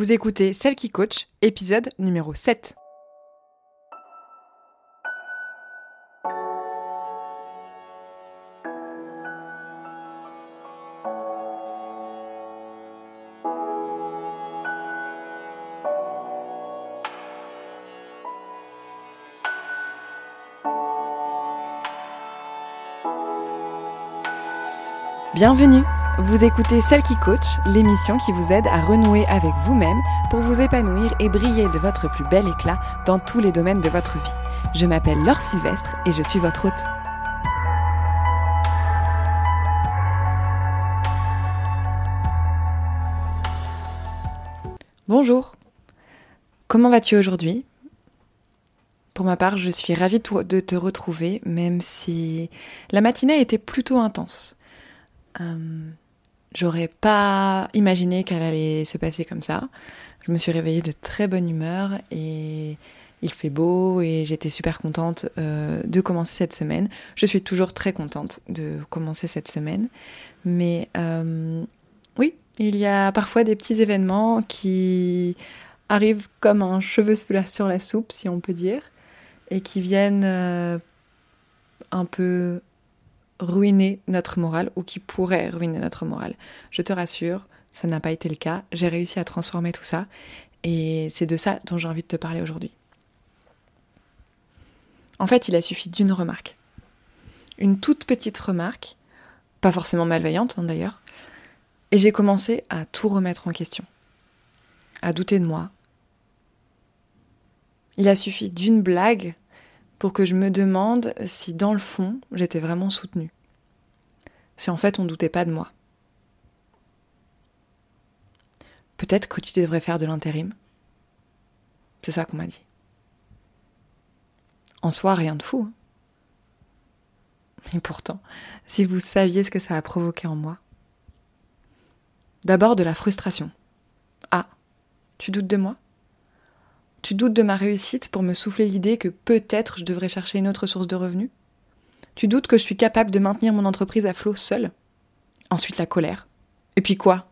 Vous écoutez Celle qui coach, épisode numéro 7. Bienvenue Vous écoutez Celle qui coach, l'émission qui vous aide à renouer avec vous-même pour vous épanouir et briller de votre plus bel éclat dans tous les domaines de votre vie. Je m'appelle Laure Sylvestre et je suis votre hôte. Bonjour Comment vas-tu aujourd'hui? Pour ma part, je suis ravie de te retrouver, même si la matinée a été plutôt intense. Euh, j'aurais pas imaginé qu'elle allait se passer comme ça. Je me suis réveillée de très bonne humeur et il fait beau et j'étais super contente euh, de commencer cette semaine. Je suis toujours très contente de commencer cette semaine. Mais euh, oui, il y a parfois des petits événements qui arrivent comme un cheveu sur la soupe, si on peut dire, et qui viennent un peu ruiner notre morale ou qui pourrait ruiner notre morale. Je te rassure, ça n'a pas été le cas. J'ai réussi à transformer tout ça et c'est de ça dont j'ai envie de te parler aujourd'hui. En fait, il a suffi d'une remarque. Une toute petite remarque, pas forcément malveillante hein, d'ailleurs, et j'ai commencé à tout remettre en question, à douter de moi. Il a suffi d'une blague pour que je me demande si dans le fond j'étais vraiment soutenue. Si en fait on ne doutait pas de moi. Peut-être que tu devrais faire de l'intérim. C'est ça qu'on m'a dit. En soi, rien de fou. Hein. Et pourtant, si vous saviez ce que ça a provoqué en moi. D'abord de la frustration. Ah, tu doutes de moi? Tu doutes de ma réussite pour me souffler l'idée que peut-être je devrais chercher une autre source de revenus? Tu doutes que je suis capable de maintenir mon entreprise à flot seule? Ensuite la colère. Et puis quoi?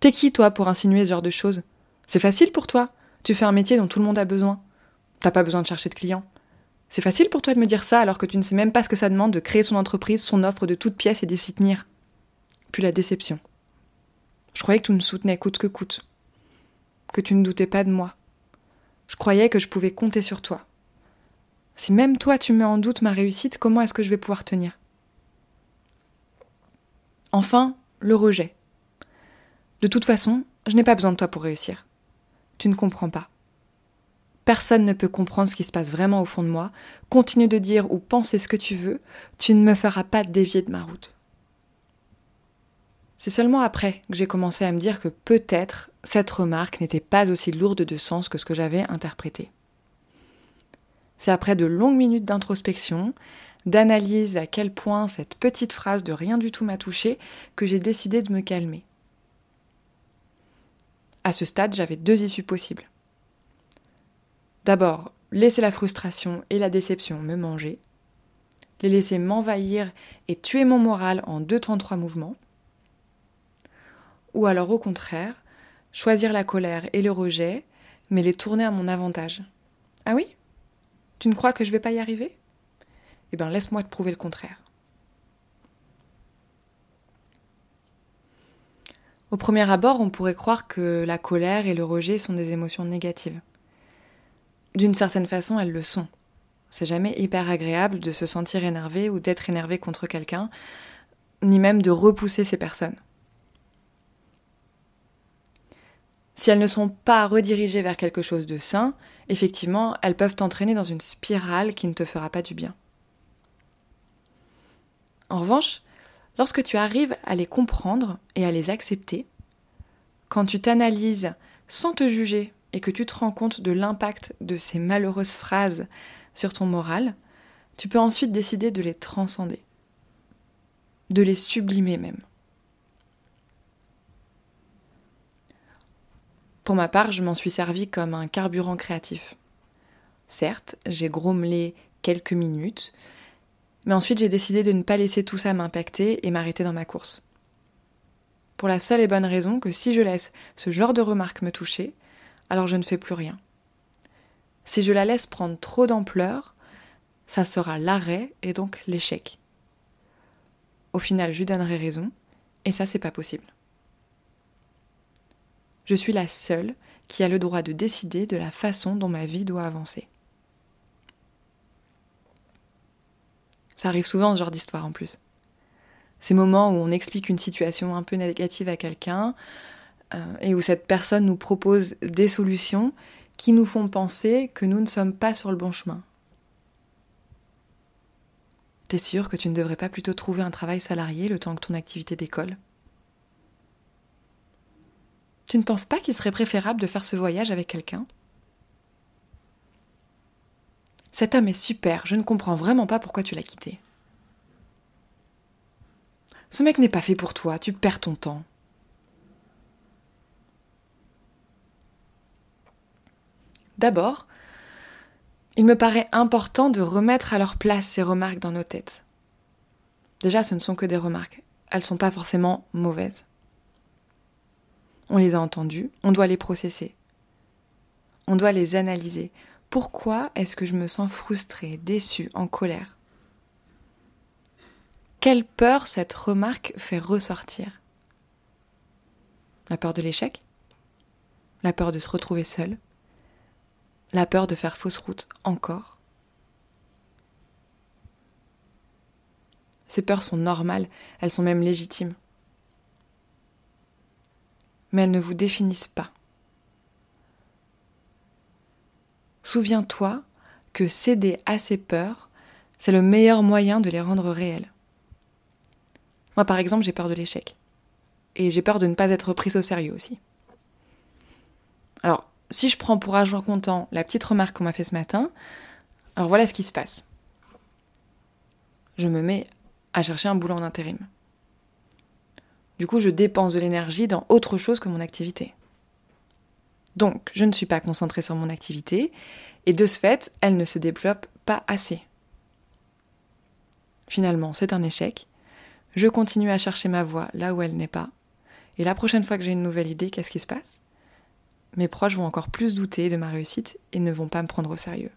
T'es qui toi pour insinuer ce genre de choses? C'est facile pour toi? Tu fais un métier dont tout le monde a besoin. T'as pas besoin de chercher de clients. C'est facile pour toi de me dire ça alors que tu ne sais même pas ce que ça demande de créer son entreprise, son offre de toutes pièces et d'y s'y tenir. Puis la déception. Je croyais que tu me soutenais coûte que coûte. Que tu ne doutais pas de moi je croyais que je pouvais compter sur toi. Si même toi tu mets en doute ma réussite, comment est-ce que je vais pouvoir tenir? Enfin, le rejet. De toute façon, je n'ai pas besoin de toi pour réussir. Tu ne comprends pas. Personne ne peut comprendre ce qui se passe vraiment au fond de moi. Continue de dire ou penser ce que tu veux, tu ne me feras pas dévier de ma route. C'est seulement après que j'ai commencé à me dire que peut-être cette remarque n'était pas aussi lourde de sens que ce que j'avais interprété. C'est après de longues minutes d'introspection, d'analyse à quel point cette petite phrase de rien du tout m'a touchée, que j'ai décidé de me calmer. À ce stade, j'avais deux issues possibles. D'abord, laisser la frustration et la déception me manger, les laisser m'envahir et tuer mon moral en deux temps trois mouvements, ou alors au contraire, choisir la colère et le rejet, mais les tourner à mon avantage. Ah oui? Tu ne crois que je vais pas y arriver? Eh bien laisse-moi te prouver le contraire. Au premier abord, on pourrait croire que la colère et le rejet sont des émotions négatives. D'une certaine façon, elles le sont. C'est jamais hyper agréable de se sentir énervé ou d'être énervé contre quelqu'un, ni même de repousser ces personnes. Si elles ne sont pas redirigées vers quelque chose de sain, effectivement, elles peuvent t'entraîner dans une spirale qui ne te fera pas du bien. En revanche, lorsque tu arrives à les comprendre et à les accepter, quand tu t'analyses sans te juger et que tu te rends compte de l'impact de ces malheureuses phrases sur ton moral, tu peux ensuite décider de les transcender, de les sublimer même. Pour ma part, je m'en suis servi comme un carburant créatif. Certes, j'ai grommelé quelques minutes, mais ensuite j'ai décidé de ne pas laisser tout ça m'impacter et m'arrêter dans ma course. Pour la seule et bonne raison que si je laisse ce genre de remarques me toucher, alors je ne fais plus rien. Si je la laisse prendre trop d'ampleur, ça sera l'arrêt et donc l'échec. Au final, je lui donnerai raison, et ça, c'est pas possible. Je suis la seule qui a le droit de décider de la façon dont ma vie doit avancer. Ça arrive souvent ce genre d'histoire en plus. Ces moments où on explique une situation un peu négative à quelqu'un euh, et où cette personne nous propose des solutions qui nous font penser que nous ne sommes pas sur le bon chemin. T'es sûr que tu ne devrais pas plutôt trouver un travail salarié le temps que ton activité décolle? Tu ne penses pas qu'il serait préférable de faire ce voyage avec quelqu'un? Cet homme est super, je ne comprends vraiment pas pourquoi tu l'as quitté. Ce mec n'est pas fait pour toi, tu perds ton temps. D'abord, il me paraît important de remettre à leur place ces remarques dans nos têtes. Déjà, ce ne sont que des remarques. Elles ne sont pas forcément mauvaises. On les a entendues, on doit les processer. On doit les analyser. Pourquoi est-ce que je me sens frustrée, déçue, en colère? Quelle peur cette remarque fait ressortir? La peur de l'échec? La peur de se retrouver seule? La peur de faire fausse route encore? Ces peurs sont normales, elles sont même légitimes. Mais elles ne vous définissent pas. Souviens-toi que céder à ces peurs, c'est le meilleur moyen de les rendre réelles. Moi, par exemple, j'ai peur de l'échec. Et j'ai peur de ne pas être prise au sérieux aussi. Alors, si je prends pour argent comptant la petite remarque qu'on m'a fait ce matin, alors voilà ce qui se passe. Je me mets à chercher un boulot en intérim. Du coup, je dépense de l'énergie dans autre chose que mon activité. Donc, je ne suis pas concentrée sur mon activité, et de ce fait, elle ne se développe pas assez. Finalement, c'est un échec. Je continue à chercher ma voie là où elle n'est pas. Et la prochaine fois que j'ai une nouvelle idée, qu'est-ce qui se passe? Mes proches vont encore plus douter de ma réussite et ne vont pas me prendre au sérieux.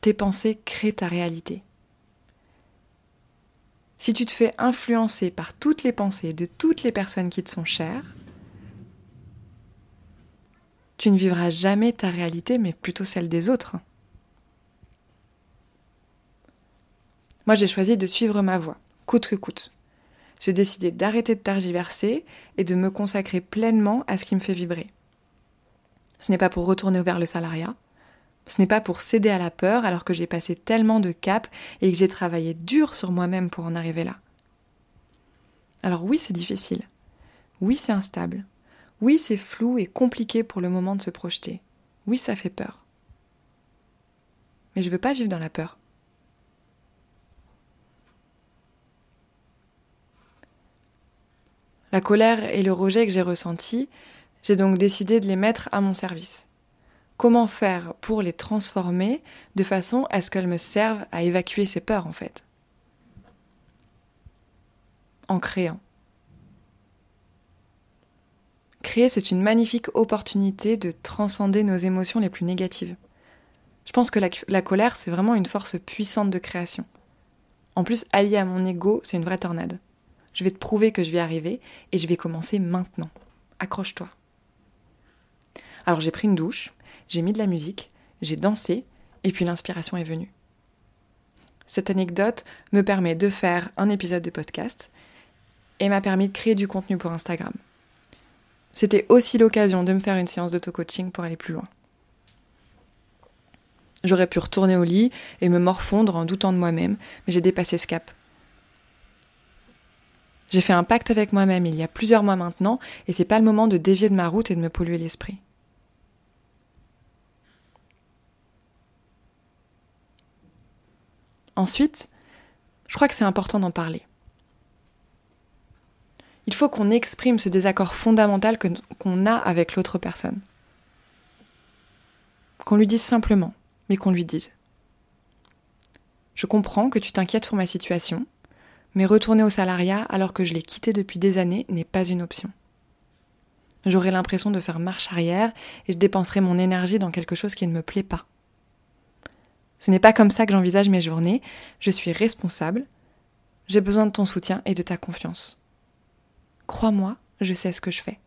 Tes pensées créent ta réalité. Si tu te fais influencer par toutes les pensées de toutes les personnes qui te sont chères, tu ne vivras jamais ta réalité, mais plutôt celle des autres. Moi, j'ai choisi de suivre ma voie, coûte que coûte j'ai décidé d'arrêter de tergiverser et de me consacrer pleinement à ce qui me fait vibrer. Ce n'est pas pour retourner vers le salariat, ce n'est pas pour céder à la peur alors que j'ai passé tellement de caps et que j'ai travaillé dur sur moi-même pour en arriver là. Alors oui, c'est difficile. Oui, c'est instable. Oui, c'est flou et compliqué pour le moment de se projeter. Oui, ça fait peur. Mais je veux pas vivre dans la peur. La colère et le rejet que j'ai ressentis, j'ai donc décidé de les mettre à mon service. Comment faire pour les transformer de façon à ce qu'elles me servent à évacuer ces peurs en fait En créant. Créer, c'est une magnifique opportunité de transcender nos émotions les plus négatives. Je pense que la, colère, c'est vraiment une force puissante de création. En plus, allié à mon ego, c'est une vraie tornade. Je vais te prouver que je vais arriver et je vais commencer maintenant. Accroche-toi. Alors j'ai pris une douche, j'ai mis de la musique, j'ai dansé et puis l'inspiration est venue. Cette anecdote me permet de faire un épisode de podcast et m'a permis de créer du contenu pour Instagram. C'était aussi l'occasion de me faire une séance d'auto-coaching pour aller plus loin. J'aurais pu retourner au lit et me morfondre en doutant de moi-même, mais j'ai dépassé ce cap. J'ai fait un pacte avec moi-même il y a plusieurs mois maintenant, et c'est pas le moment de dévier de ma route et de me polluer l'esprit. Ensuite, je crois que c'est important d'en parler. Il faut qu'on exprime ce désaccord fondamental qu'on a avec l'autre personne. Qu'on lui dise simplement, mais qu'on lui dise. Je comprends que tu t'inquiètes pour ma situation, mais retourner au salariat alors que je l'ai quitté depuis des années n'est pas une option. J'aurai l'impression de faire marche arrière et je dépenserai mon énergie dans quelque chose qui ne me plaît pas. Ce n'est pas comme ça que j'envisage mes journées. Je suis responsable. J'ai besoin de ton soutien et de ta confiance. Crois-moi, je sais ce que je fais.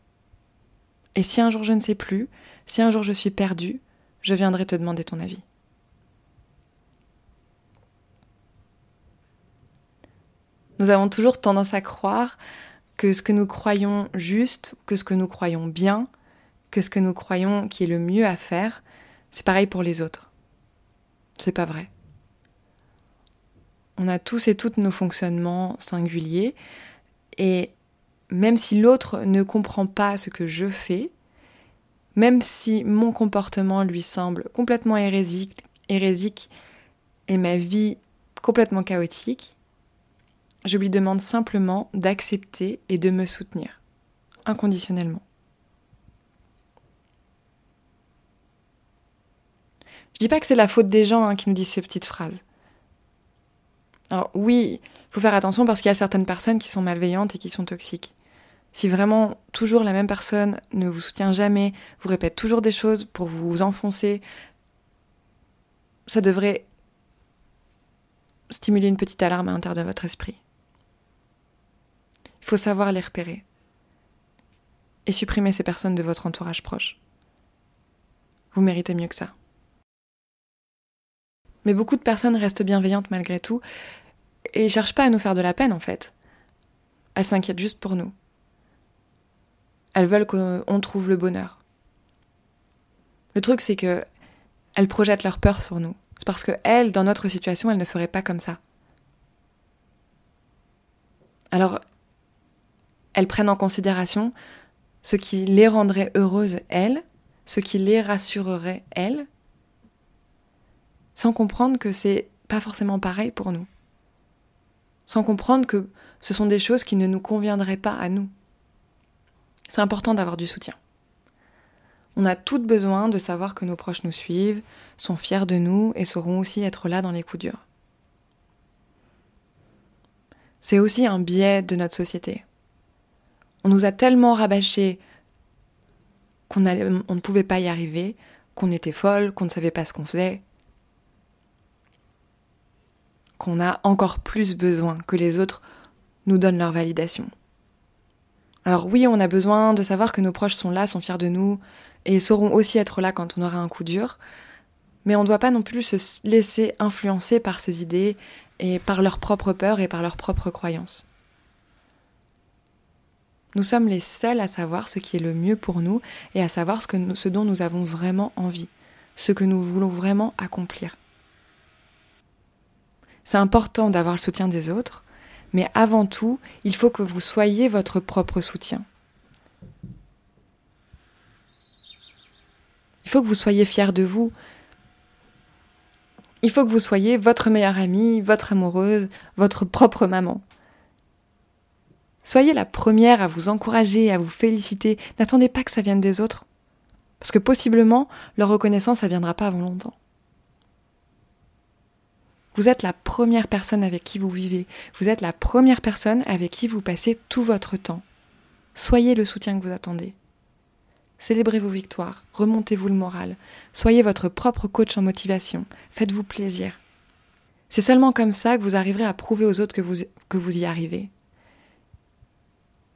Et si un jour je ne sais plus, si un jour je suis perdue, je viendrai te demander ton avis. Nous avons toujours tendance à croire que ce que nous croyons juste, que ce que nous croyons bien, que ce que nous croyons qui est le mieux à faire, c'est pareil pour les autres. C'est pas vrai. On a tous et toutes nos fonctionnements singuliers et même si l'autre ne comprend pas ce que je fais, même si mon comportement lui semble complètement hérésique, hérésique et ma vie complètement chaotique, je lui demande simplement d'accepter et de me soutenir, inconditionnellement. Je dis pas que c'est la faute des gens hein, qui nous disent ces petites phrases. Alors oui, faut faire attention parce qu'il y a certaines personnes qui sont malveillantes et qui sont toxiques. Si vraiment toujours la même personne ne vous soutient jamais, vous répète toujours des choses pour vous enfoncer, ça devrait stimuler une petite alarme à l'intérieur de votre esprit. Il faut savoir les repérer et supprimer ces personnes de votre entourage proche. Vous méritez mieux que ça. Mais beaucoup de personnes restent bienveillantes malgré tout et cherchent pas à nous faire de la peine en fait. Elles s'inquiètent juste pour nous. Elles veulent qu'on trouve le bonheur. Le truc c'est que elles projettent leur peur sur nous. C'est parce que elles, dans notre situation, elles ne feraient pas comme ça. Alors, elles prennent en considération ce qui les rendrait heureuses, elles, ce qui les rassurerait, elles, sans comprendre que c'est pas forcément pareil pour nous. Sans comprendre que ce sont des choses qui ne nous conviendraient pas à nous. C'est important d'avoir du soutien. On a toutes besoin de savoir que nos proches nous suivent, sont fiers de nous et sauront aussi être là dans les coups durs. C'est aussi un biais de notre société. On nous a tellement rabâché qu'on on ne pouvait pas y arriver, qu'on était folle, qu'on ne savait pas ce qu'on faisait, qu'on a encore plus besoin que les autres nous donnent leur validation. Alors oui, on a besoin de savoir que nos proches sont là, sont fiers de nous, et sauront aussi être là quand on aura un coup dur, mais on ne doit pas non plus se laisser influencer par ces idées et par leurs propres peurs et par leurs propres croyances. Nous sommes les seuls à savoir ce qui est le mieux pour nous et à savoir ce, dont nous avons vraiment envie, ce que nous voulons vraiment accomplir. C'est important d'avoir le soutien des autres, mais avant tout, il faut que vous soyez votre propre soutien. Il faut que vous soyez fier de vous. Il faut que vous soyez votre meilleure amie, votre amoureuse, votre propre maman. Soyez la première à vous encourager, à vous féliciter. N'attendez pas que ça vienne des autres. Parce que possiblement, leur reconnaissance, ça viendra pas avant longtemps. Vous êtes la première personne avec qui vous vivez. Vous êtes la première personne avec qui vous passez tout votre temps. Soyez le soutien que vous attendez. Célébrez vos victoires, remontez-vous le moral, soyez votre propre coach en motivation, faites-vous plaisir. C'est seulement comme ça que vous arriverez à prouver aux autres que vous, que vous y arrivez.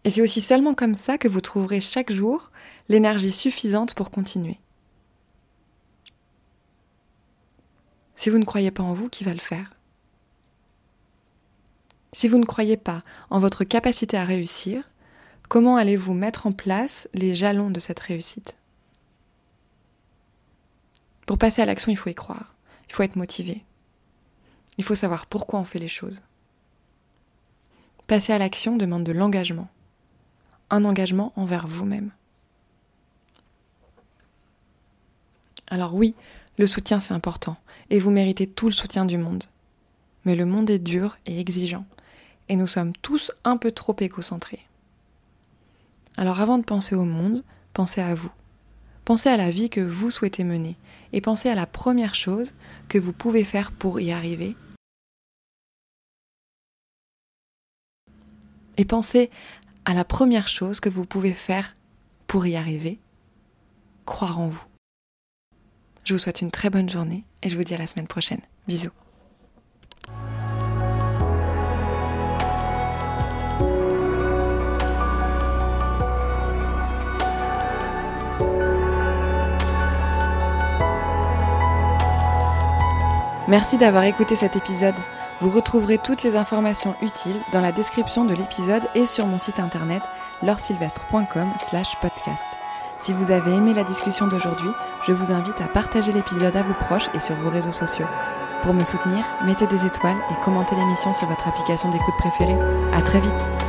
Et c'est aussi seulement comme ça que vous trouverez chaque jour l'énergie suffisante pour continuer. Si vous ne croyez pas en vous, qui va le faire? Si vous ne croyez pas en votre capacité à réussir, comment allez-vous mettre en place les jalons de cette réussite? Pour passer à l'action, il faut y croire, il faut être motivé, il faut savoir pourquoi on fait les choses. Passer à l'action demande de l'engagement. Un engagement envers vous-même. Alors oui, le soutien c'est important, et vous méritez tout le soutien du monde. Mais le monde est dur et exigeant, et nous sommes tous un peu trop égocentrés. Alors avant de penser au monde, pensez à vous. Pensez à la vie que vous souhaitez mener, et pensez à la première chose que vous pouvez faire pour y arriver. Et pensez à la première chose que vous pouvez faire pour y arriver, croire en vous. Je vous souhaite une très bonne journée et je vous dis à la semaine prochaine. Bisous. Merci d'avoir écouté cet épisode. Vous retrouverez toutes les informations utiles dans la description de l'épisode et sur mon site internet laursylvestre.com slash podcast. Si vous avez aimé la discussion d'aujourd'hui, je vous invite à partager l'épisode à vos proches et sur vos réseaux sociaux. Pour me soutenir, mettez des étoiles et commentez l'émission sur votre application d'écoute préférée. À très vite!